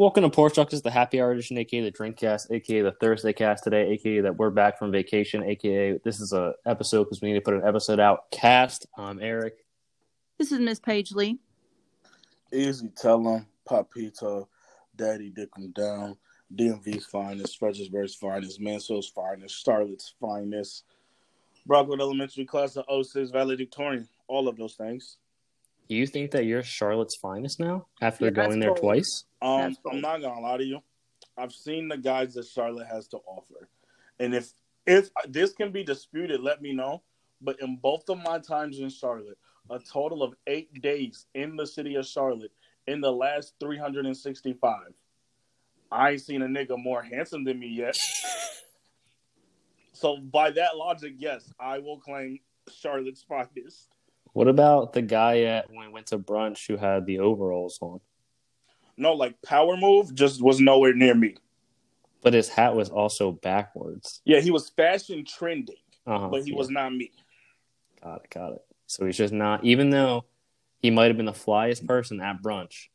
Welcome to Porch Talk. This is the happy hour edition, aka the drink cast, aka the Thursday cast today, aka that we're back from vacation, aka this is a episode because we need to put an episode out. Cast. I'm Eric. This is Miss Paige Lee. Easy tell them, Papito, Daddy Dick Dick 'em down, DMV's finest, Fredericksburg's finest, Mansfield's finest, Starlet's finest, Brockwood Elementary class of 06, valedictorian, all of those things. You think that you're Charlotte's finest now after Yeah, going there bold. twice? Um, That's I'm not gonna lie to you. I've seen the guys that Charlotte has to offer, and if if this can be disputed, let me know. But in both of my times in Charlotte, a total of eight days in the city of Charlotte, in the last 365, I ain't seen a nigga more handsome than me yet. so by that logic, yes, I will claim Charlotte's finest. What about the guy at when we went to brunch who had the overalls on, No, like power move just was nowhere near me. but his hat was also backwards? Yeah, he was fashion trending, Uh-huh, but he yeah. was not me. Got it, got it. So he's just not, even though he might have been the flyest person at brunch,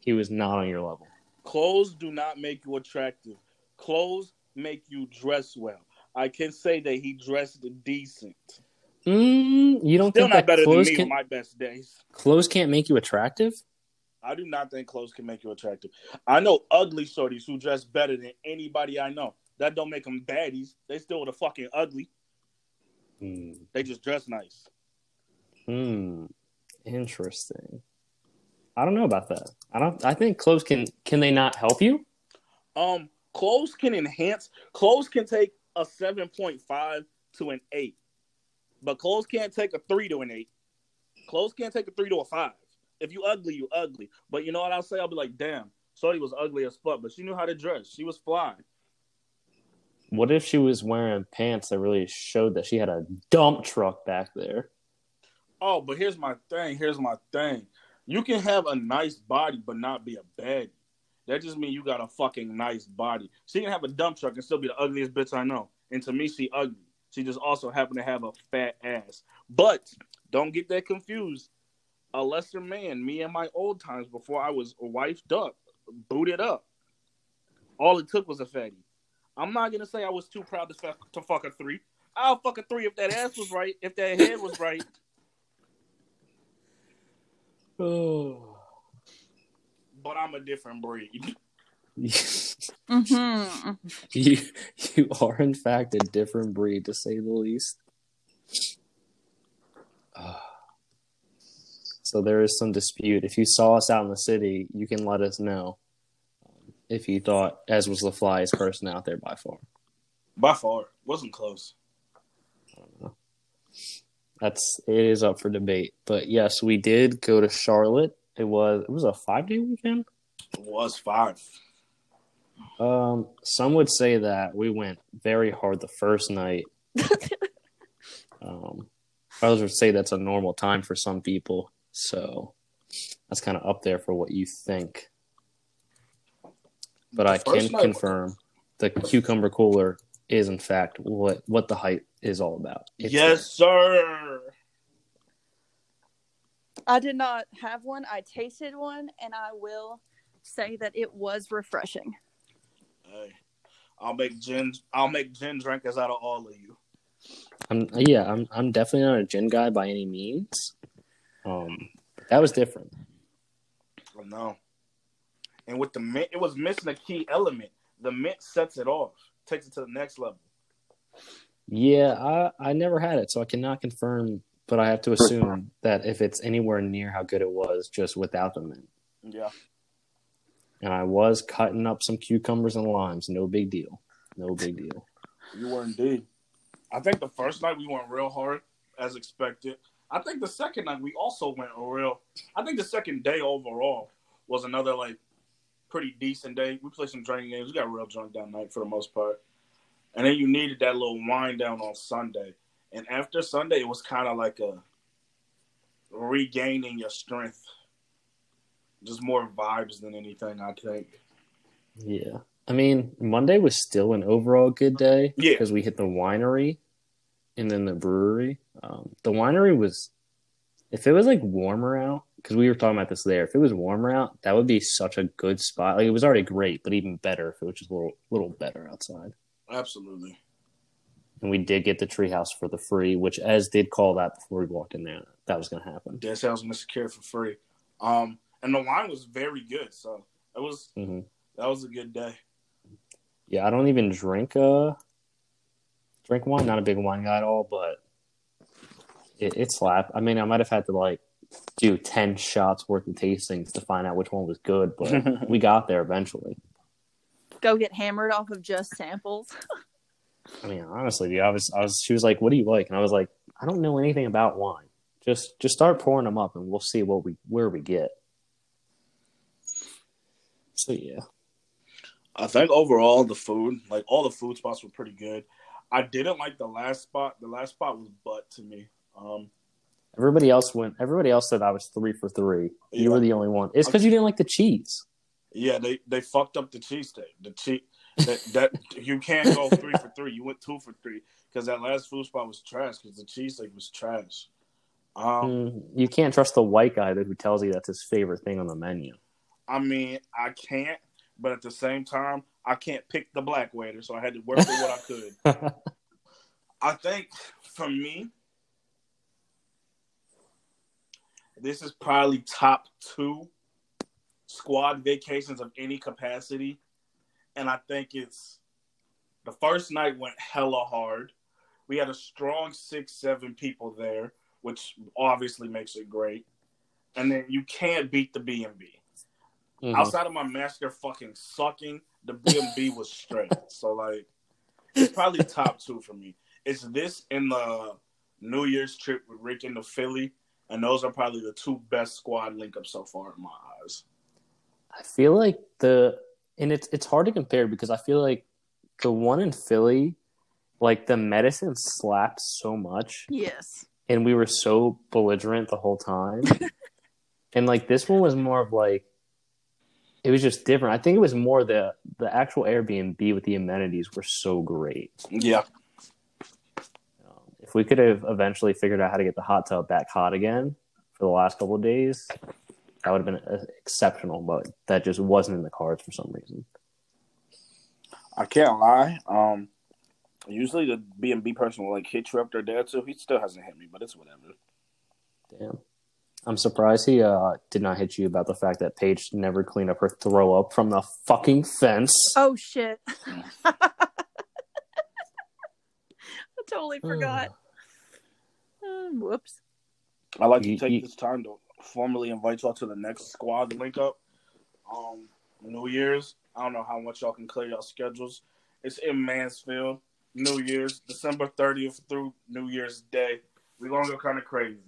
he was not on your level. Clothes do not make you attractive. Clothes make you dress well. I can say that he dressed decent. Mm, you don't Still think not better than clothes me can my best days. clothes can't make you attractive? I do not think clothes can make you attractive. I know ugly shorties who dress better than anybody I know. That don't make them baddies. They still the fucking ugly. Hmm. They just dress nice. Hmm. Interesting. I don't know about that. I don't. I think clothes can. Can they not help you? Um, clothes can enhance. Clothes can take a seven point five to an eight, but clothes can't take a three to an eight. Clothes can't take a three to a five. If you ugly, you ugly. But you know what I'll say? I'll be like, damn, Shorty was ugly as fuck, but she knew how to dress. She was fly. What if she was wearing pants that really showed that she had a dump truck back there? Oh, but here's my thing. Here's my thing. You can have a nice body, but not be a baddie. That just means you got a fucking nice body. She can have a dump truck and still be the ugliest bitch I know. And to me, she ugly. She just also happened to have a fat ass. But don't get that confused. A lesser man, me and my old times before I was wifed up, booted up. All it took was a fatty. I'm not gonna say I was too proud to fuck, to fuck a three. I'll fuck a three if that ass was right, if that head was right. Oh. But I'm a different breed. Mm-hmm. you you are in fact a different breed to say the least. Ah. so there is some dispute. If you saw us out in the city, you can let us know um, if you thought Ez was the flyest person out there by far. By far, wasn't close. That's it is up for debate. But yes, we did go to Charlotte. It was it was a five day weekend. It was five. Um, some would say that we went very hard the first night. um, others would say that's a normal time for some people. So that's kind of up there for what you think. But I The first can night- confirm the cucumber cooler is in fact what what the hype is all about. It's yes, sir. I did not have one. I tasted one, and I will say that it was refreshing. Hey, I'll make gin. I'll make gin drinkers out of all of you. I'm yeah, I'm I'm definitely not a gin guy by any means. Um, that was different. I know. And with the mint, it was missing a key element. The mint sets it off, takes it to the next level. Yeah, I I never had it, so I cannot confirm. But I have to assume that if it's anywhere near how good it was, just without the mint. Yeah. And I was cutting up some cucumbers and limes. No big deal. No big deal. You were indeed. I think the first night we went real hard, as expected. I think the second night we also went real. I think the second day overall was another like pretty decent day. We played some drinking games. We got real drunk that night for the most part. And then you needed that little wind down on Sunday. And after Sunday, it was kind of like a regaining your strength. Just more vibes than anything, I think. Yeah. I mean, Monday was still an overall good day Yeah. because we hit the winery and then the brewery. Um, the winery was, if it was like warmer out, because we were talking about this there. If it was warmer out, that would be such a good spot. Like it was already great, but even better if it was just a little little better outside. Absolutely. And we did get the treehouse for the free, which Ez did call that before we walked in there. That was going to happen. Dead sounds gonna secure for free. Um, and the wine was very good, so it was hmm that was a good day. Yeah, I don't even drink uh drink wine. Not a big wine guy at all, but it, it slapped. I mean, I might have had to like do ten shots worth of tastings to find out which one was good, but we got there eventually. Go get hammered off of just samples. I mean, honestly, dude, I was, I was. She was like, "What do you like?" And I was like, "I don't know anything about wine. Just, just start pouring them up, and we'll see what we, where we get." So yeah, I think overall the food, like all the food spots were pretty good. I didn't like the last spot. The last spot was butt to me. Um, everybody else went. Everybody else said I was three for three. You Yeah. were the only one. It's because you didn't like the cheese. yeah, they they fucked up the cheesesteak. The cheese that that you can't go three for three. You went two for three because that last food spot was trash because the cheese cheesesteak was trash. Um, Mm, you can't trust the white guy that who tells you that's his favorite thing on the menu. I mean, I can't, but at the same time, I can't pick the black waiter, so I had to work with what I could. I think for me, this is probably top two squad vacations of any capacity. And I think it's the first night went hella hard. We had a strong six, seven people there, which obviously makes it great. And then you can't beat the B and B. Mhm. Outside of my master fucking sucking, the BMB was straight. So like, it's probably top two for me. It's this and the New Year's trip with Rick into Philly, and those are probably the two best squad link ups so far in my eyes. I feel like the and it's it's hard to compare because I feel like the one in Philly, like the medicine slapped so much, Yes. and we were so belligerent the whole time. and like this one was more of like it was just different. I think it was more the the actual Airbnb with the amenities were so great. Yeah, Um, if we could have eventually figured out how to get the hot tub back hot again for the last couple of days, that would have been exceptional. But that just wasn't in the cards for some reason. I can't lie. Um, usually the B and B person will like hit you up their dad too. He still hasn't hit me, but it's whatever. Damn. I'm surprised he uh, did not hit you about the fact that Paige never cleaned up her throw up from the fucking fence. Oh shit. I totally forgot. Uh, whoops. I'd like You- to take you- this time to formally invite y'all to the next squad link up. Um, New Year's. I don't know how much y'all can clear y'all schedules. It's in Mansfield. New Year's, December 30th through New Year's Day. We're gonna go kind of crazy.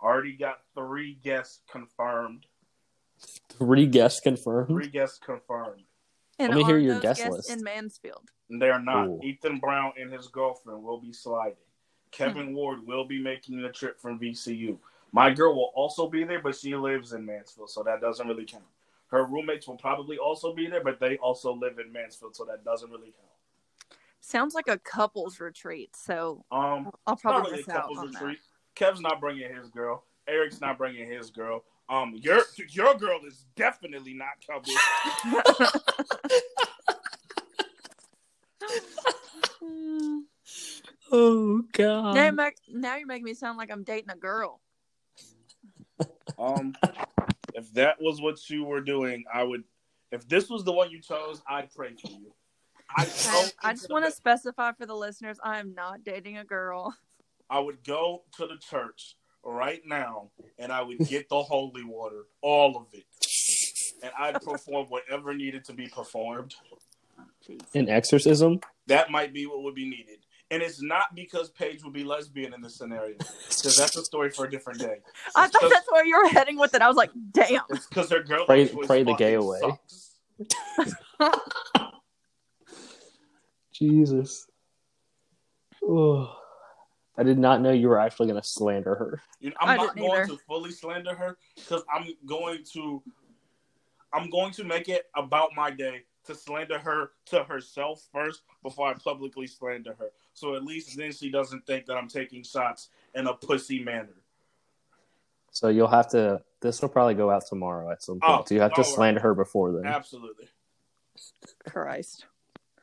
Already got three guests confirmed. Three guests confirmed. Three guests confirmed. And Let me hear your guest list. in Mansfield. They are not. Ooh. Ethan Brown and his girlfriend will be sliding. Kevin Ward will be making the trip from VCU. My girl will also be there, but she lives in Mansfield, so that doesn't really count. Her roommates will probably also be there, but they also live in Mansfield, so that doesn't really count. Sounds like a couples retreat, so Um, I'll not probably really a miss out on retreat. Kev's not bringing his girl. Eric's not bringing his girl. Um, your your girl is definitely not coupled. that. Oh god. now, you're make, now you're making me sound like I'm dating a girl. Um, if that was what you were doing, I would. If this was the one you chose, I'd pray for you. I I, I just want to specify for the listeners, I am not dating a girl. I would go to the church right now, and I would get the holy water, all of it, and I'd perform whatever needed to be performed. An exorcism? That might be what would be needed, and it's not because Paige would be lesbian in this scenario, because that's a story for a different day. I thought that's where you were heading with it. I was like, damn. It's because her girl Pray- pray the gay away. Jesus. Oh. I did not know you were actually going to slander her. You know, I'm I not didn't going either. to fully slander her because I'm going to, I'm going to make it about my day to slander her to herself first before I publicly slander her. So at least then she doesn't think that I'm taking shots in a pussy manner. So you'll have to this will probably go out tomorrow at some point. Oh, so you have to don't slander her before then. Absolutely. Christ.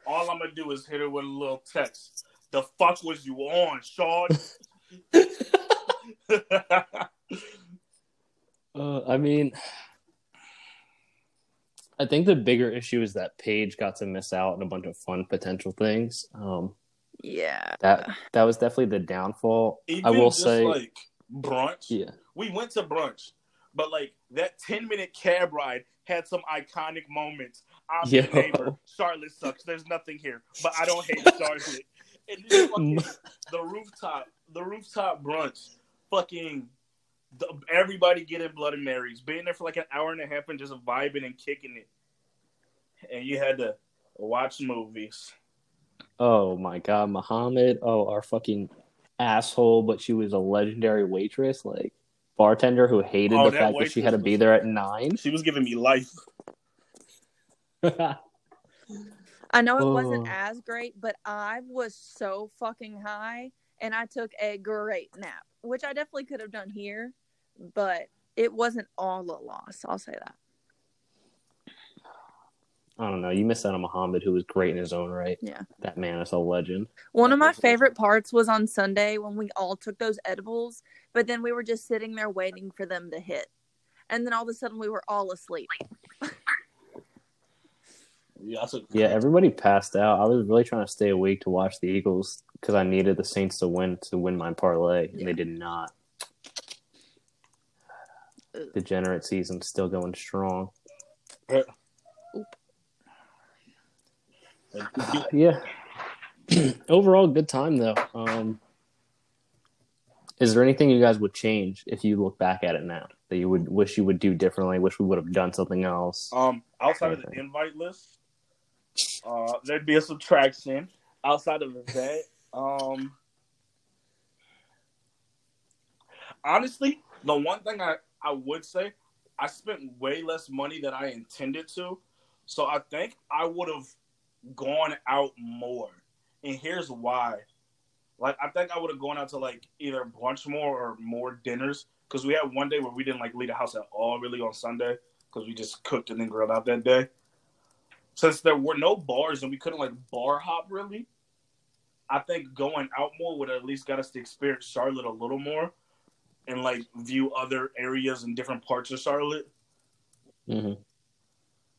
All I'm gonna do is hit her with a little text. The fuck was you on, Sean? Uh, I mean, I think the bigger issue is that Paige got to miss out on a bunch of fun potential things. Um, Yeah. that that was definitely the downfall. Even I will just say, like brunch. yeah, We went to brunch, but like that 10 minute cab ride had some iconic moments. I'm Yo. the neighbor. Charlotte sucks. There's nothing here, but I don't hate Charlotte. And fucking the rooftop, the rooftop brunch, fucking the, everybody getting Bloody Marys, being there for like an hour and a half and just vibing and kicking it. And you had to watch movies. Oh my god, Muhammad. Oh, our fucking asshole, but she was a legendary waitress, like bartender who hated Oh, the that fact that she had to be there at nine. She was giving me life. I know it wasn't Oh. as great, but I was so fucking high and I took a great nap, which I definitely could have done here, but it wasn't all a loss. I'll say that. I don't know. You missed out on Muhammad, who was great in his own right. Yeah. That man is a legend. One of my favorite parts was on Sunday when we all took those edibles, but then we were just sitting there waiting for them to hit. And then all of a sudden we were all asleep. Yeah, I took Yeah, everybody passed out. I was really trying to stay awake to watch the Eagles because I needed the Saints to win to win my parlay, and Yeah. they did not. Degenerate season still going strong. Yeah. Overall, good time though. Um, is there anything you guys would change if you look back at it now that you would wish you would do differently? Wish we would have done something else? Um, outside of the invite list, uh, there'd be a subtraction. Outside of that, um, honestly, the one thing I, I would say, I spent way less money than I intended to. So I think I would have gone out more. And here's why. Like, I think I would have gone out to like either brunch more or more dinners. Because we had one day where we didn't like leave the house at all really on Sunday because we just cooked and then grilled out that day. Since there were no bars and we couldn't like bar hop really, I think going out more would at least got us to experience Charlotte a little more and like view other areas and different parts of Charlotte.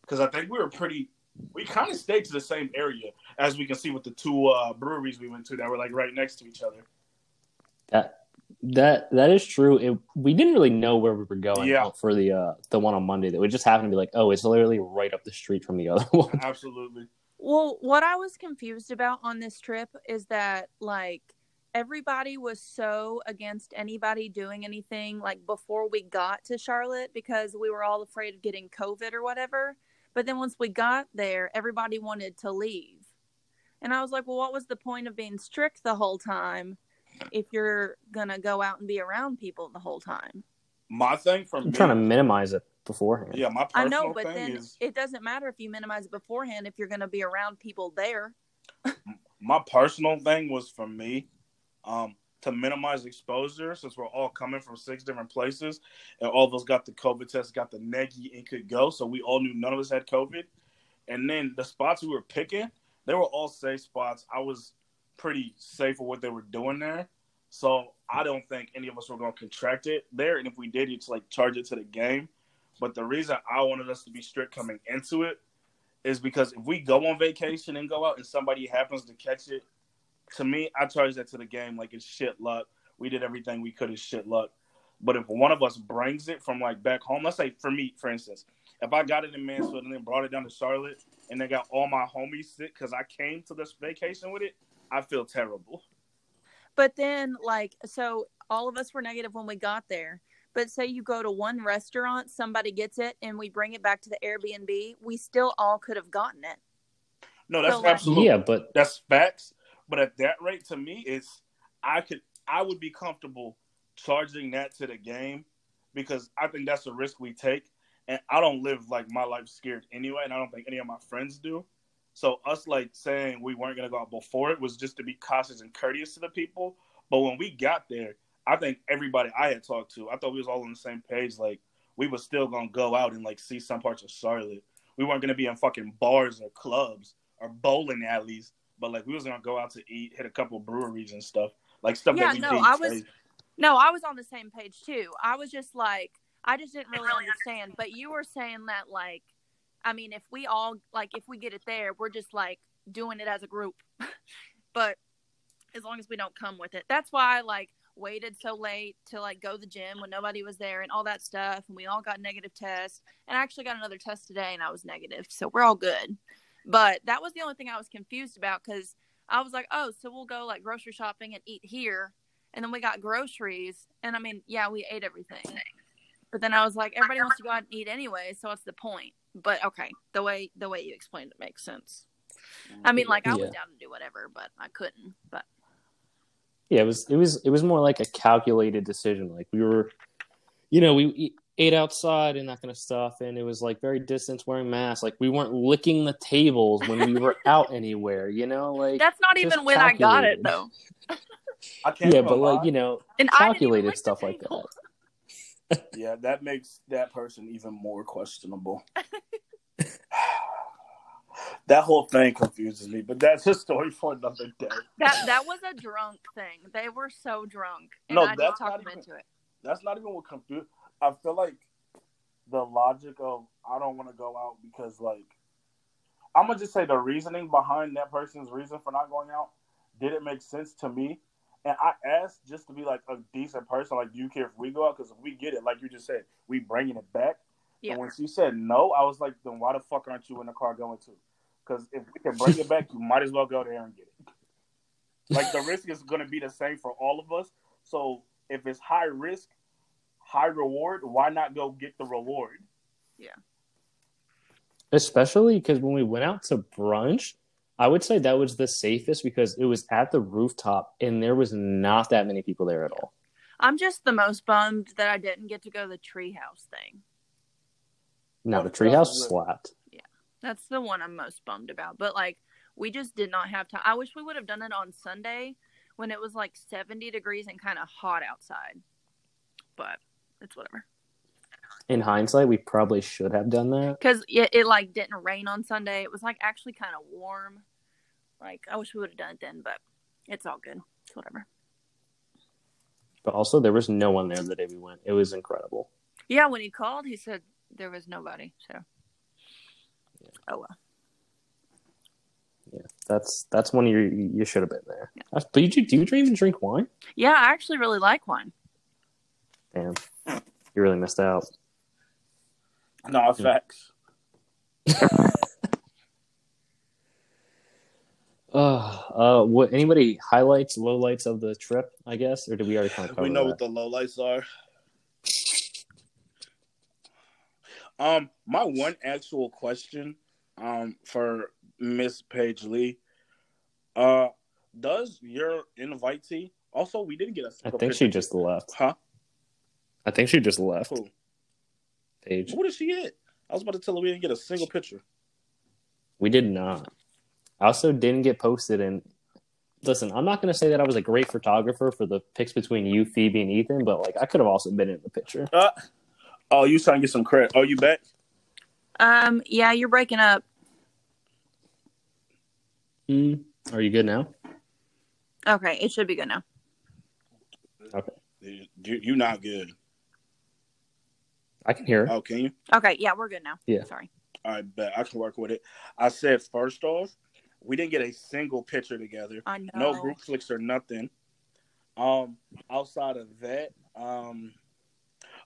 Because I think we were pretty, we kind of stayed to the same area as we can see with the two uh, breweries we went to that were like right next to each other. That that that is true. It, we didn't really know where we were going Yeah. for the uh, the one on Monday. That we just happened to be like, oh, it's literally right up the street from the other one. Absolutely. Well, what I was confused about on this trip is that like everybody was so against anybody doing anything like before we got to Charlotte because we were all afraid of getting COVID or whatever. But then once we got there, everybody wanted to leave. And I was like, well, what was the point of being strict the whole time if you're going to go out and be around people the whole time? My thing from I'm me, trying to minimize it beforehand. yeah, my I personal know, but thing then is it doesn't matter if you minimize it beforehand if you're going to be around people there. my personal thing was for me um, to minimize exposure since we're all coming from six different places and all of us got the COVID test, got the negi, and could go. So we all knew none of us had COVID. And then the spots we were picking, they were all safe spots. I was pretty safe with what they were doing there. So I don't think any of us were going to contract it there. And if we did, it's like charge it to the game. But the reason I wanted us to be strict coming into it is because if we go on vacation and go out and somebody happens to catch it, to me, I charge that to the game like it's shit luck. We did everything we could as shit luck. But if one of us brings it from like back home, let's say for me, for instance, if I got it in Mansfield and then brought it down to Charlotte and they got all my homies sick because I came to this vacation with it, I feel terrible. But then, like, so all of us were negative when we got there. But say you go to one restaurant, somebody gets it, and we bring it back to the Airbnb, we still all could have gotten it. No, that's So, like- absolutely yeah, but that's facts. But at that rate, to me, it's I could I would be comfortable charging that to the game because I think that's a risk we take, and I don't live like my life scared anyway, and I don't think any of my friends do. So us like saying we weren't gonna go out before it was just to be cautious and courteous to the people. But when we got there, I think everybody I had talked to, I thought we was all on the same page. Like we were still gonna go out and like see some parts of Charlotte. We weren't gonna be in fucking bars or clubs or bowling alleys, but like we was gonna go out to eat, hit a couple breweries and stuff, like stuff Yeah, that we no, did. I was- crazy. No, I was on the same page too. I was just like, I just didn't really understand. But you were saying that, like, I mean, if we all, like, if we get it there, we're just like doing it as a group. but as long as we don't come with it, that's why I like waited so late to like go to the gym when nobody was there and all that stuff. And we all got negative tests. And I actually got another test today and I was negative. So we're all good. But that was the only thing I was confused about because I was like, oh, so we'll go like grocery shopping and eat here and then we got groceries and i mean yeah we ate everything but then i was like everybody wants to go out and eat anyway so what's the point but okay the way the way you explained it makes sense i mean like i was down to do whatever but i couldn't but Yeah, it was it was it was more like a calculated decision. Like we were, you know, we ate outside and that kind of stuff, and it was like very distance wearing masks. Like we weren't licking the tables when we were out anywhere. You know, like that's not even when i got it though I can't yeah, even but like you know, and I didn't even calculated stuff like that. Yeah, that makes that person even more questionable. that whole thing confuses me, but that's a story for another day. that that was a drunk thing they were so drunk and No, i that's talked not them even- into it That's not even what confused. I feel like the logic of I don't want to go out because like I'm gonna just say the reasoning behind that person's reason for not going out didn't make sense to me. And I asked just to be like a decent person, like, do you care if we go out? Because if we get it, like you just said, we bringing it back. Yeah. And when she said no, I was like, then why the fuck aren't you in the car going to? Because if we can bring it back, you might as well go there and get it. Like the risk is going to be the same for all of us. So if it's high risk, high reward, why not go get the reward? Yeah. Especially because when we went out to brunch, I would say that was the safest because it was at the rooftop and there was not that many people there at all. i'm just the most bummed that i didn't get to go to the treehouse thing No, the treehouse really? Yeah, That's the one I'm most bummed about. But like, we just did not have time. I wish we would have done it on Sunday when it was like 70 degrees and kind of hot outside. But it's whatever. In hindsight, we probably should have done that. Because it, it like didn't rain on Sunday. It was like actually kind of warm. Like, I wish we would have done it then, but it's all good. It's whatever. But also, there was no one there the day we went. It was incredible. Yeah, when he called, he said there was nobody. So, yeah. oh well. Yeah, that's that's when you you should have been there. That's- But you, do you even drink wine? Yeah, I actually really like wine. Damn, you really missed out. No, facts. Uh, uh, what? Anybody highlights, lowlights of the trip? I guess, or did we already kind of cover We know that? what the lowlights are. Um, my one actual question, um, for Miss Paige Lee, uh, does your invitee also? We didn't get a. I think she just left. Huh? I think she just left. Who? Paige. What did she get? I was about to tell her we didn't get a single picture. We did not. I also didn't get posted. And listen, I'm not going to say that I was a great photographer for the pics between you, Phoebe, and Ethan, but like I could have also been in the picture. Uh, oh, you trying to get some credit? Oh, you back? Um, yeah, you're breaking up. Mm. Are you good now? Okay, it should be good now. Okay. You, you not good. I can hear her. Oh, can you? Okay, yeah, we're good now. Yeah. Sorry. I bet I can work with it. I said first off, we didn't get a single picture together. I know. No group flicks or nothing. Um, outside of that, um,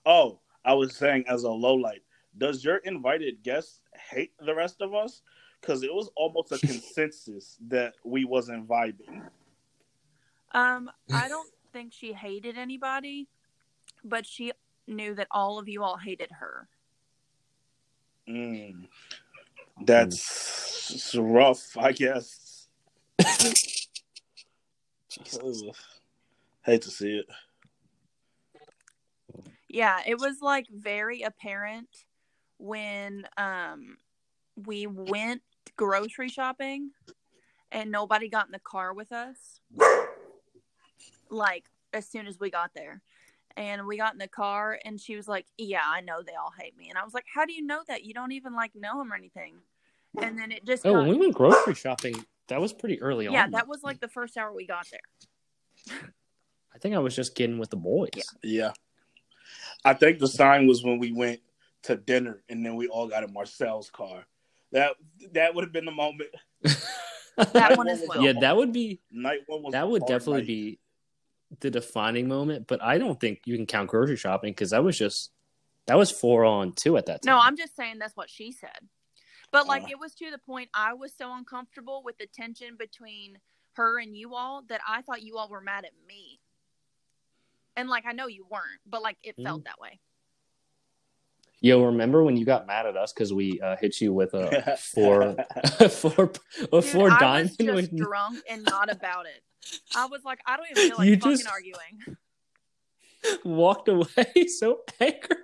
oh, I was saying as a low light, does your invited guest hate the rest of us? Because it was almost a consensus that we wasn't vibing. Um, I don't think she hated anybody, but she knew that all of you all hated her. Mm. That's rough, I guess. Hate to see it. Yeah, it was like very apparent when um we went grocery shopping and nobody got in the car with us. Like as soon as we got there. and we got in the car and she was like yeah i know they all hate me and i was like how do you know that you don't even like know them or anything and then it just Oh, got- when we went grocery shopping, that was pretty early on. yeah that was like the first hour we got there I think I was just getting with the boys. Yeah. Yeah. I think the sign was when we went to dinner and then we all got in Marcel's car. That that would have been the moment. that Night one one as well yeah, that would be Night one was that would definitely night. be the defining moment. But I don't think you can count grocery shopping because that was just that was four on two at that time. no i'm just saying that's what she said but like Uh. it was to the point i was so uncomfortable with the tension between her and you all that i thought you all were mad at me and like i know you weren't but like it Mm. felt that way Yo, remember when you got mad at us because we uh, hit you with a four, four, a Dude, four I diamond? was just when- drunk and not about it. I was like, I don't even feel like You fucking just- arguing. walked away so angrily.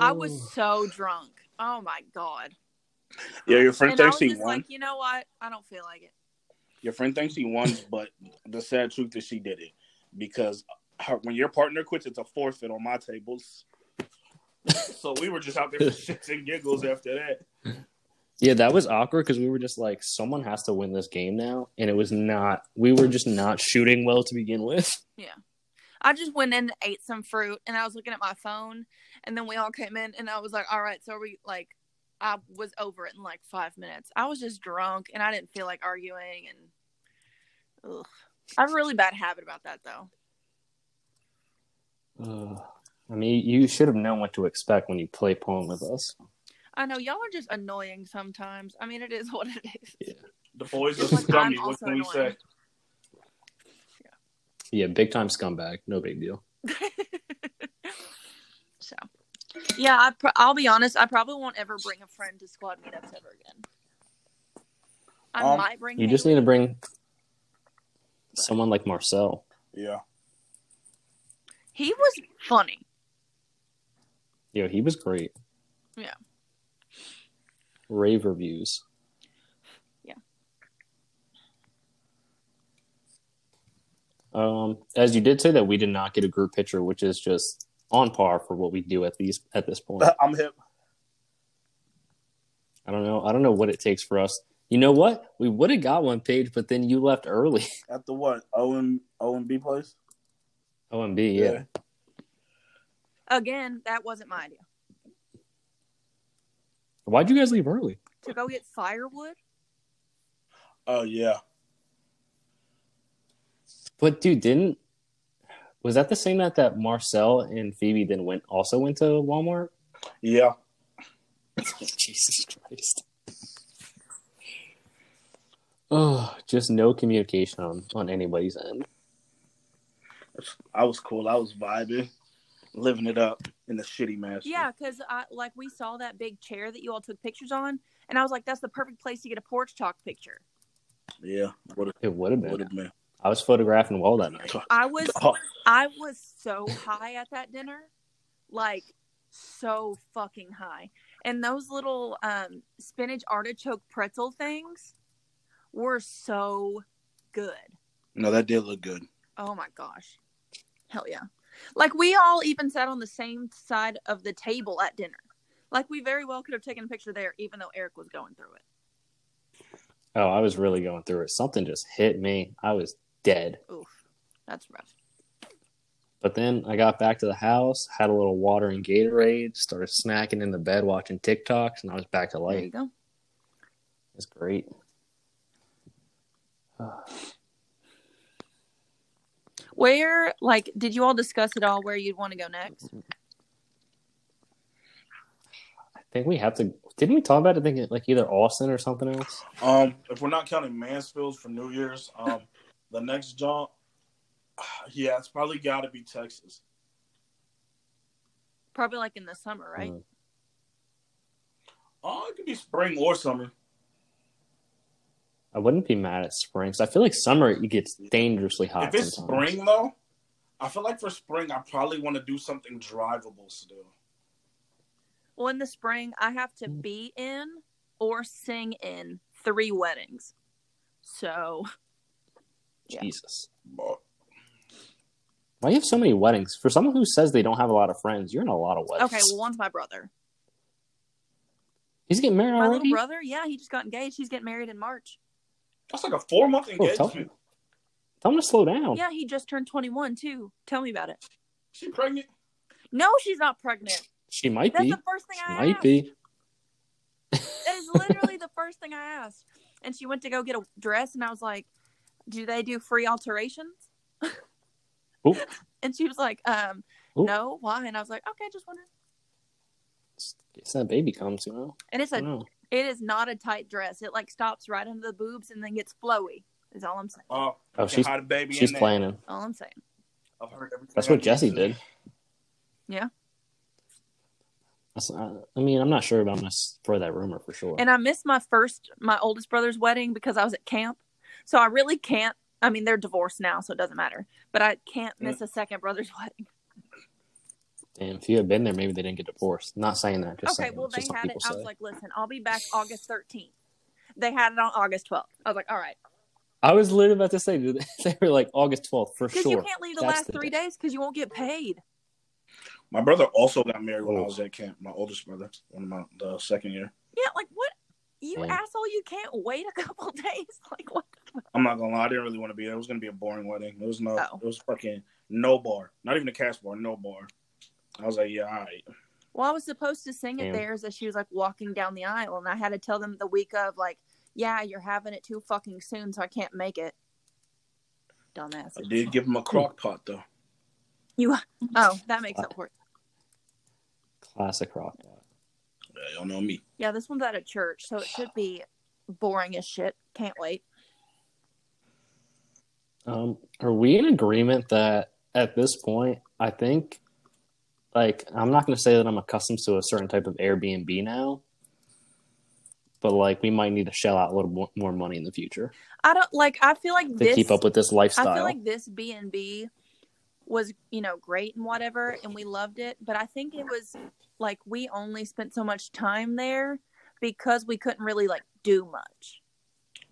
I was so drunk. Oh my god. Yeah, your friend And I thinks was he just won. like, you know what? I don't feel like it. Your friend thinks he won, but the sad truth is she did it because her, when your partner quits, it's a forfeit on my tables. so we were just out there for shits and giggles after that. Yeah, that was awkward because we were just like, someone has to win this game now, and it was not. We were just not shooting well to begin with. Yeah, I just went in and ate some fruit and I was looking at my phone and then we all came in and I was like, all right, so are we like I was over it in like five minutes. I was just drunk and I didn't feel like arguing and ugh. I have a really bad habit about that though. Uh, I mean, you should have known what to expect when you play pong with us. I know y'all are just annoying sometimes. I mean, it is what it is. The boys are Just like scummy. What also can we annoying. say? Yeah, big time scumbag. No big deal. so, yeah, I pr- I'll be honest. I probably won't ever bring a friend to squad meetups ever again. I Um, might bring. You just need to bring someone like Marcel. Yeah. He was funny. Yeah, he was great. Yeah. Rave reviews. Yeah. Um, as you did say that we did not get a group picture, which is just on par for what we do at these at this point. I'm hip. I don't know. I don't know what it takes for us. You know what? We would have got one page, but then you left early. At the what? O and O and B place? OMB, yeah. Again, that wasn't my idea. Why'd you guys leave early? To go get firewood. Oh yeah. But dude, didn't was that the same night that Marcel and Phoebe then went also went to Walmart? Yeah. Jesus Christ. Oh, just no communication on, on anybody's end. I was cool. I was vibing, living it up in the shitty match. Yeah, because I like we saw that big chair that you all took pictures on, and I was like, "That's the perfect place to get a porch talk picture." Yeah. Would It would have have been. would have been. I was photographing well that night. I was Oh, I was so high at that dinner, like so fucking high. And those little um, spinach artichoke pretzel things were so good. no, that did look good. Oh my gosh, hell yeah! Like we all even sat on the same side of the table at dinner. Like we very well could have taken a picture there, even though Eric was going through it. Oh, I was really going through it. Something just hit me. I was dead. Oof, that's rough. But then I got back to the house, had a little water and Gatorade, started snacking in the bed watching TikToks, and I was back to life. There you go. It's great. Where, like, did you all discuss it all where you'd want to go next? I think we have to. Didn't we talk about it? I think like either Austin or something else. Um, if we're not counting Mansfield for New Year's, um, the next jaunt, yeah, it's probably got to be Texas. Probably like in the summer, right? Mm. Oh, it could be spring or summer. I wouldn't be mad at spring 'cause I feel like summer it gets dangerously hot. if it's sometimes. spring though, I feel like for spring I probably want to do something drivable still. Well, in the spring, I have to be in or sing in three weddings. So, Yeah. Jesus. But Why you have so many weddings? For someone who says they don't have a lot of friends, you're in a lot of weddings. Okay, well, one's my brother. he's getting married My already. little brother, yeah, he just got engaged. He's getting married in March. That's like a four month Oh, tell, engagement. tell him to slow down. Yeah, he just turned 21 too. Tell me about it. She pregnant? No, she's not pregnant. She might That's be. the first thing She I might asked. be. That is literally the first thing I asked. And she went to go get a dress, and I was like, "Do they do free alterations?" And she was like, "Um, Oop. no, why?" And I was like, "Okay, just wondering." It's that baby comes, you know. And it's I a, don't know. it is not a tight dress. It like stops right under the boobs and then gets flowy. Is all I'm saying. Oh, Oh, she's hide a baby she's in there. planning. All I'm saying. I've heard everything. That's what Jesse did. Yeah. Uh, I mean, I'm not sure, but I'm gonna spread that rumor for sure. And I missed my first, my oldest brother's wedding because I was at camp. So I really can't. I mean, they're divorced now, so it doesn't matter. But I can't miss mm. a second brother's wedding. and if you had been there, maybe they didn't get divorced. Not saying that. Just okay, saying. well, they just had it. people I was like, listen, I'll be back August 13th. They had it on August 12th. I was like, all right. I was literally about to say dude, they were like August 12th for sure. Because you can't leave the That's last the three day. days because you won't get paid. My brother also got married when I Oh. was at camp. My oldest brother, one of my the second year. Yeah, like what? You Damn. asshole, you can't wait a couple days. Like what? I'm not gonna lie, I didn't really want to be there. It was gonna be a boring wedding. It was no, Oh. it was fucking no bar, not even a cast bar, no bar. I was like, yeah, all right. Well, I was supposed to sing at Damn. theirs as she was like walking down the aisle, and I had to tell them the week of, like, yeah, you're having it too fucking soon, so I can't make it. Dumbass. I did give him a crock pot though. You. Oh, that makes up for it. Classic rock. Yeah, y'all know me. Yeah, this one's at a church, so it should be boring as shit. Can't wait. Um, are we in agreement that at this point, I think, like, I'm not going to say that I'm accustomed to a certain type of Airbnb now, but like, we might need to shell out a little more money in the future I don't like. I feel like to this. keep up with this lifestyle. I feel like this B and B was, you know, great and whatever, and we loved it. But I think it was like we only spent so much time there because we couldn't really like do much.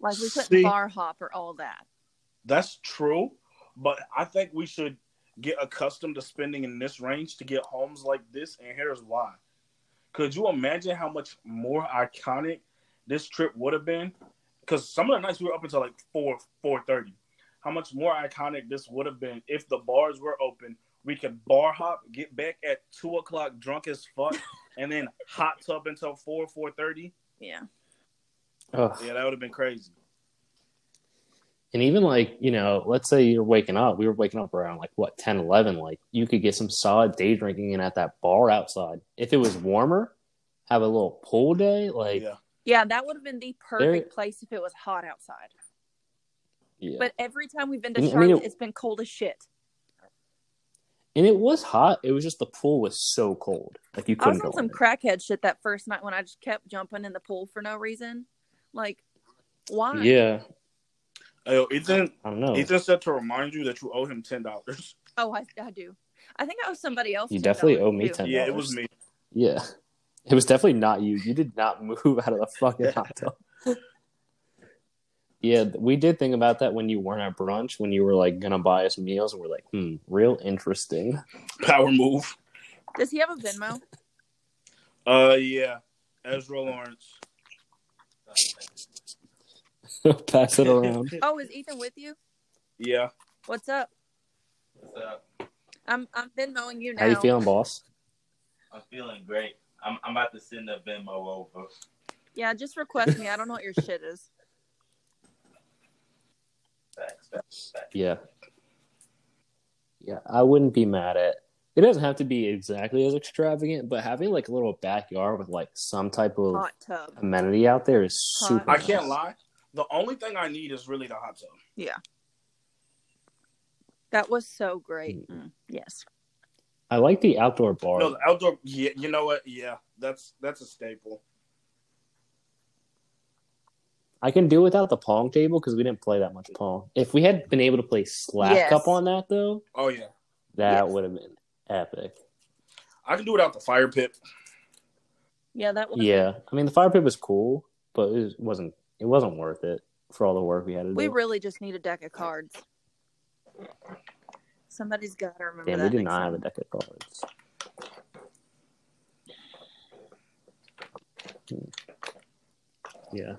Like we couldn't See- bar hop or all that. That's true, but I think we should get accustomed to spending in this range to get homes like this. And here's why: Could you imagine how much more iconic this trip would have been? Because some of the nights we were up until like four four thirty. How much more iconic this would have been if the bars were open. We could bar hop, get back at two o'clock drunk as fuck, and then hot tub until four four thirty. Yeah. Ugh. Yeah, that would have been crazy. And even like, you know, let's say you're waking up, we were waking up around like what, 10, 11, like you could get some solid day drinking in at that bar outside. If it was warmer, have a little pool day, like, yeah. Yeah. Yeah, that would have been the perfect There- place if it was hot outside. But, But every time we've been to I mean, it- it's been cold as shit. and it was hot. It was just the pool was so cold. Like you I was on go some in it. crackhead shit that first night when I just kept jumping in the pool for no reason. Like, why? Yeah. Hey, yo, Ethan, I don't know. Ethan said to remind you that you owe him ten dollars. Oh, I, I do. I think I owe somebody else. You $10 definitely owe me too. 10. Yeah, it was me. Yeah. It was definitely not you. You did not move out of the fucking hotel. yeah, we did think about that when you weren't at brunch, when you were like gonna buy us meals, and we're like, hmm, real interesting. Power move. Does he have a Venmo? Uh, yeah, Ezra Lawrence. Pass it around. Oh, is Ethan with you? Yeah, What's up? What's up? I'm I'm Venmoing you now. How you feeling, boss? I'm feeling great. I'm I'm about to send a Venmo over. Yeah, just request me. I don't know what your shit is. Facts, facts, facts. Yeah. Yeah, I wouldn't be mad at. It doesn't have to be exactly as extravagant, but having like a little backyard with like some type of Hot tub. amenity out there is Hot. super. I can't lie. The only thing I need is really the hot tub. Yeah. That was so great. Mm, yes. I like the outdoor bar. No, the outdoor. Yeah, you know what? Yeah, that's that's a staple. I can do without the pong table because we didn't play that much pong. If we had been able to play slap Yes. cup on that though, Oh yeah, that Yes. would have been epic. I can do without the fire pit. Yeah, that was. Yeah, I mean the fire pit was cool, but it wasn't it wasn't worth it for all the work we had to do. We really just need a deck of cards. Somebody's got to remember Damn, that. we did next not have a deck of cards. Yeah.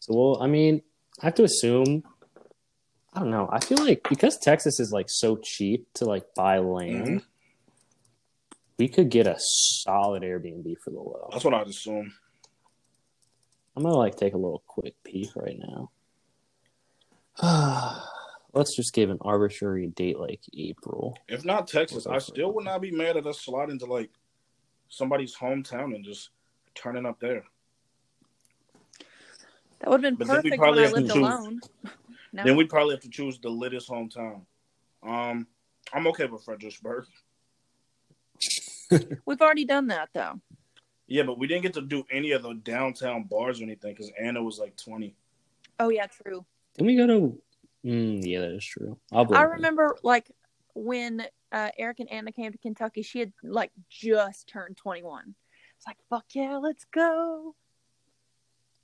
So, well, I mean, I have to assume. I don't know. I feel like because Texas is like so cheap to like buy land, Mhm. we could get a solid Airbnb for the low. That's what I'd assume. I'm gonna like take a little quick peek right now. Let's just give an arbitrary date like April. If not Texas, I still would not be mad at us sliding to like somebody's hometown and just turning up there. That would have been But then we perfect when probably I have to lived choose. alone. No. Then we'd probably have to choose the littest hometown. Um, I'm okay with Fredericksburg. We've already done that though. Yeah, but we didn't get to do any of the downtown bars or anything because Anna was like 20. Oh yeah, true. Didn't we go to? Mm, yeah, that is true. I'll blame I him. remember like when uh, Eric and Anna came to Kentucky, she had like just turned 21. It's like, fuck yeah, let's go.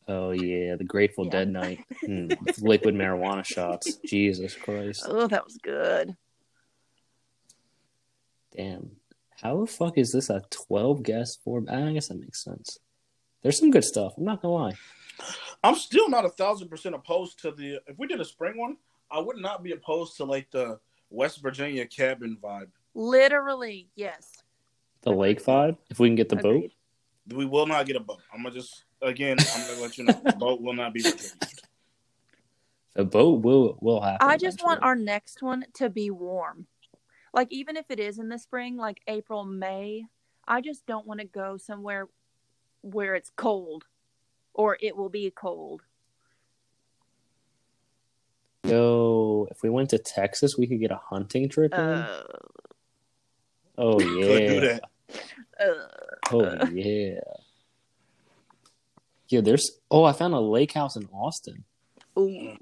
Oh yeah, the Grateful Yeah. Dead night, mm, liquid marijuana shots. Jesus Christ! Oh, that was good. Damn, how the fuck is this a twelve guest four? I guess that makes sense. There's some good stuff. I'm not gonna lie. I'm still not a thousand percent opposed to the. If we did a spring one, I would not be opposed to like the West Virginia cabin vibe. Literally, yes. The lake vibe. If we can get the boat. We will not get a boat. I'm gonna just again. I'm gonna let you know the boat will not be retrieved. The boat will will happen. I just want our next one to be warm. Like even if it is in the spring, like April, May, I just don't want to go somewhere where it's cold or it will be cold. Yo, if we went to Texas, we could get a hunting trip in. Uh, oh Could do yeah. that. Oh yeah. Yeah, there's. Oh, I found a lake house in Austin. ooh.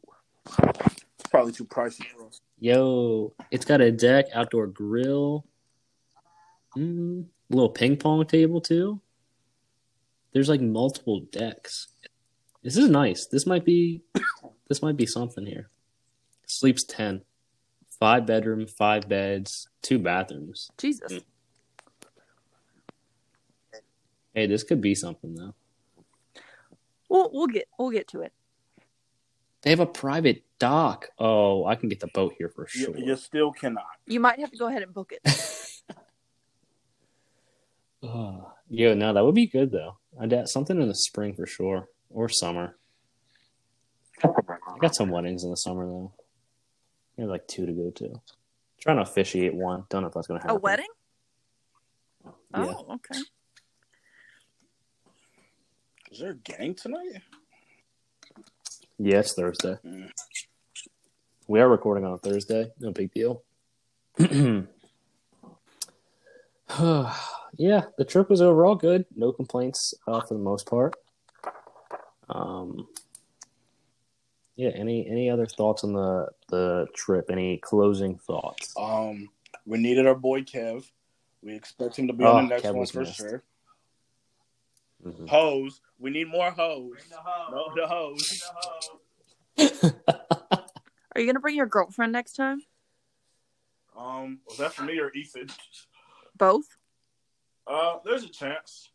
It's probably too pricey for us. Yo, it's got a deck, outdoor grill, mm, little ping pong table too. There's like multiple decks. This is nice. This might be, this might be something here. Sleeps ten, five bedroom, five beds, two bathrooms. Jesus. Mm. Hey, this could be something though. We'll we'll get we'll get to it. They have a private dock. Oh, I can get the boat here for sure. you still cannot. You might have to go ahead and book it. Oh, yo, no, that would be good though. I doubt something in the spring for sure, or summer. I got some weddings in the summer though. I have like two to go to. Trying to officiate one. Don't know if that's gonna happen. A wedding? Yeah. Oh, okay. Is there a gang tonight? Yeah, Thursday. Mm. We are recording on a Thursday. No big deal. yeah, the trip was overall good. No complaints uh, for the most part. Um, yeah. Any any other thoughts on the the trip? Any closing thoughts? Um, we needed our boy Kev. We expect him to be Oh, on the next Kev one for missed. sure. Mhm. Hose. We need more hose. Bring the hoe. No, the hose. Bring the hoe. Are you gonna bring your girlfriend next time? Um, was that for me or Ethan? Both? Uh, there's a chance.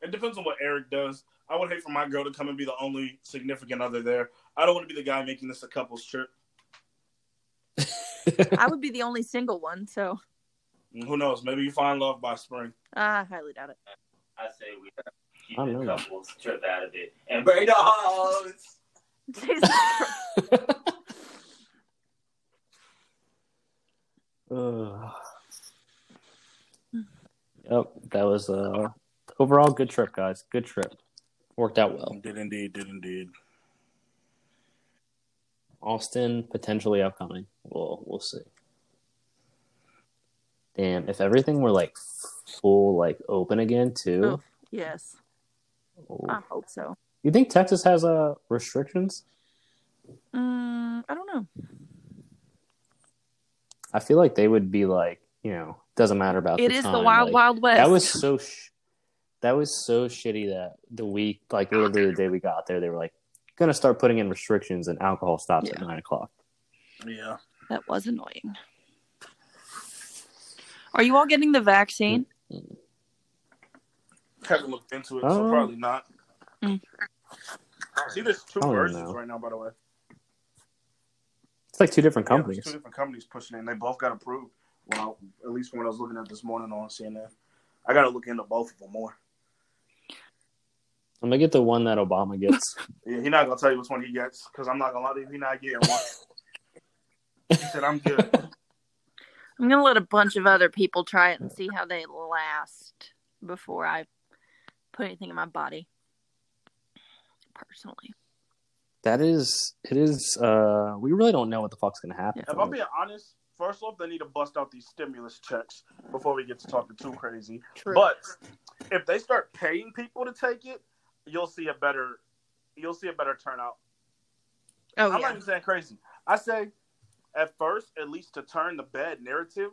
It depends on what Eric does. I would hate for my girl to come and be the only significant other there. I don't want to be the guy making this a couples trip. I would be the only single one, so Who knows? Maybe you find love by spring. I highly doubt it. I say we keep I the couples trip out of it and bring the hoes. Jesus Christ. Uh, yep, that was uh overall good trip, guys. Good trip. Worked out well. Did indeed, did indeed. Austin potentially upcoming. We'll we'll see. Damn, if everything were like full like open again too. Oh. Yes, ooh. I hope so. You think Texas has uh restrictions? Mm, I don't know. I feel like they would be like, you know, doesn't matter about It the is the wild, like- wild west. That was so sh- that was so shitty that the week, like literally the day we got there, they were like gonna start putting in restrictions and alcohol stops at nine o'clock. Yeah. that was annoying. Are you all getting the vaccine? Haven't looked into it, Oh. so probably not. Mm. See, there's two versions know. right now, by the way. It's like two different Yeah, companies. two different companies pushing it, and they both got approved. Well, at least when I was looking at this morning on CNN, I got to look into both of them more. I'm gonna get the one that Obama gets. Yeah, he's not gonna tell you which one he gets because I'm not gonna lie to you. He's not getting one. he said, "I'm good." I'm gonna let a bunch of other people try it and see how they last before I put anything in my body. Personally, that is, it is. uh We really don't know what the fuck's gonna happen. If I'm it. being honest, first off, they need to bust out these stimulus checks before we get to talking too crazy. true. But if they start paying people to take it, you'll see a better, you'll see a better turnout. oh I'm not even saying crazy. I say, at first, at least to turn the bad narrative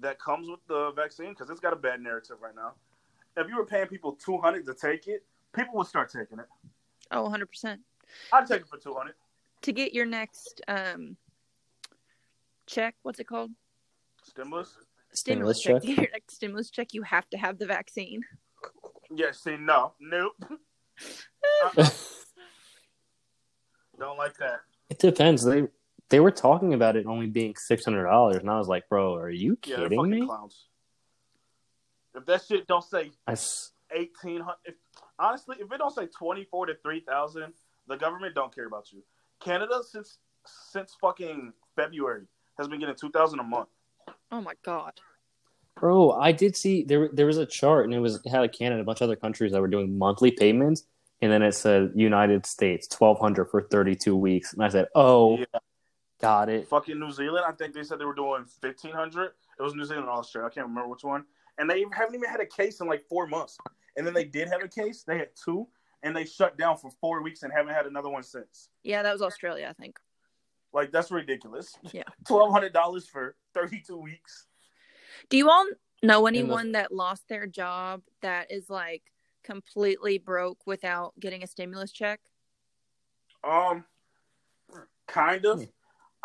that comes with the vaccine, because it's got a bad narrative right now. If you were paying people two hundred to take it, people would start taking it. oh 100 percent. I'd take it for two hundred. To get your next um check, what's it called? Stimulus. Stimulus check. check? To get your next stimulus check, you have to have the vaccine. Yeah. See, no, nope. Uh-uh. Don't like that. It depends. They they were talking about it only being six hundred dollars, and I was like, "Bro, are you Yeah, kidding fucking me?" clowns. If that shit don't say I s- eighteen hundred, if honestly, if it don't say twenty four to three thousand, the government don't care about you. Canada since since fucking February has been getting two thousand a month. Oh my god. Bro, I did see there. There was a chart, and it was it had like Canada, and a bunch of other countries that were doing monthly payments, and then it said United States twelve hundred for thirty two weeks, and I said, "Oh, Yeah. got it." Fucking New Zealand, I think they said they were doing fifteen hundred. It was New Zealand or Australia, I can't remember which one. And they haven't even had a case in like four months. And then they did have a case. They had two, and they shut down for four weeks and haven't had another one since. Yeah, that was Australia, I think. Like that's ridiculous. Yeah. twelve hundred dollars for thirty two weeks. Do you all know the- anyone that lost their job that is like completely broke without getting a stimulus check? Um, kind of. Hmm.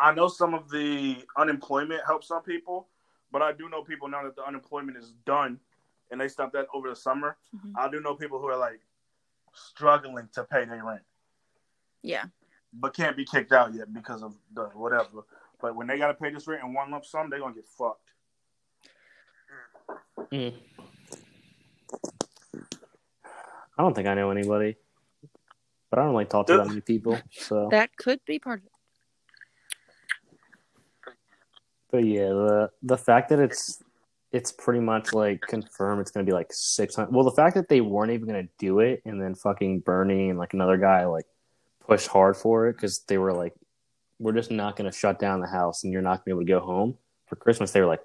I know some of the unemployment helps some people, but I do know people now that the unemployment is done and they stopped that over the summer. Mhm. I do know people who are like struggling to pay their rent, Yeah. but can't be kicked out yet because of the whatever. But when they got to pay this rent in one lump sum, they're gonna get fucked. Mm. I don't think I know anybody, but I don't like talk to that many people. So, That could be part of it. but yeah, the the fact that it's it's pretty much like confirmed it's gonna be like six hundred. Well, the fact that they weren't even gonna do it, and then fucking Bernie and like another guy like pushed hard for it because they were like, we're just not gonna shut down the house, and you're not gonna be able to go home for Christmas. They were like.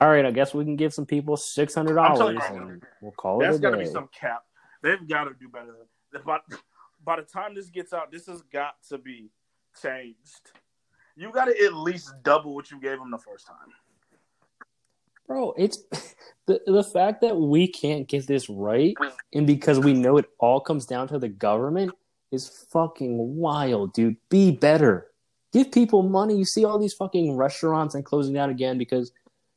All right, I guess we can give some people six hundred I'm dollars, telling you, and we'll call There's it a got to be some cap. They've got to do better than by, by the time this gets out. This has got to be changed. You got to at least double what you gave them the first time. Bro, it's the the fact that we can't get this right, and because we know it all comes down to the government, is fucking wild, dude. Be better. Give people money. You see all these fucking restaurants and closing down again because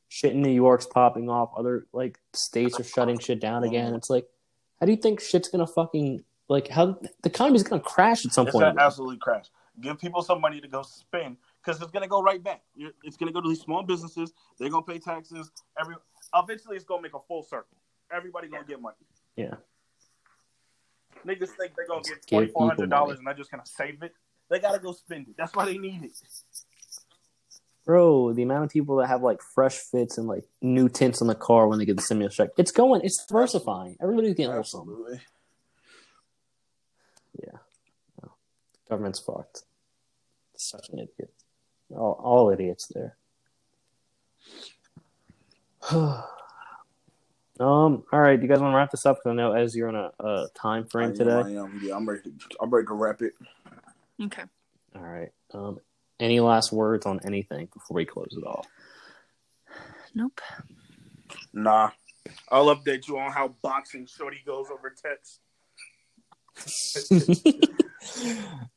shit in New York's popping off. Other like states are shutting shit down again. It's like, how do you think shit's gonna fucking like how the economy's gonna crash at some It's point? gonna absolutely crash. Give people some money to go spend because it's gonna go right back. It's gonna go to these small businesses. They're gonna pay taxes. Every eventually, it's gonna make a full circle. Everybody gonna get money. Yeah. Niggas think they're gonna get Give twenty people four hundred dollars and they're just gonna save it. They gotta go spend it. That's why they need it. Bro, the amount of people that have like fresh fits and like new tints on the car when they get the stimulus check, it's going, it's diversifying. Everybody's getting a little something. Absolutely. Government's fucked. Such an idiot. All, all idiots there. um. All right. Do you guys want to wrap this up? Because I know as you're on a, a time frame I am, today. I am. Yeah, I'm ready. To, I'm ready to wrap it. Okay. All right. Um. Any last words on anything before we close it off? Nope. Nah, I'll update you on how boxing shorty goes over text.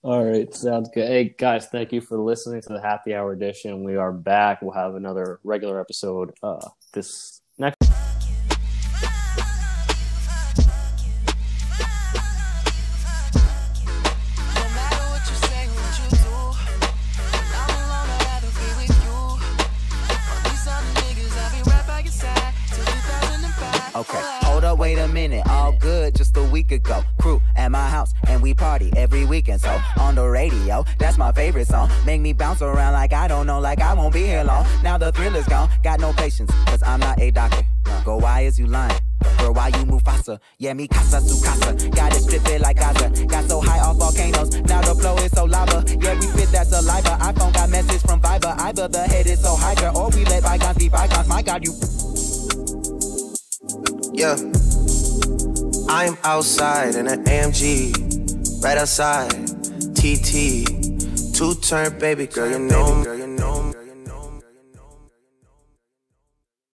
All right, sounds good. Hey guys, thank you for listening to the Happy Hour edition. We are back. We'll have another regular episode uh, this we party every weekend. So on the radio, that's my favorite song. Make me bounce around like I don't know, like I won't be here long. Now the thrill is gone, got no patience, cause I'm not a doctor. Go, why is you lying? Girl, why you move faster? Yeah, me casa su casa. Got it stripping like Gaza. Got so high off volcanoes. Now the flow is so lava. Yeah, we spit that saliva. iPhone got message from Viber. Either the head is so girl, or we let bygones be bygones. My God, you. Yeah. I'm outside in an AMG, right outside. TT, two turn baby girl, you know me, girl, you know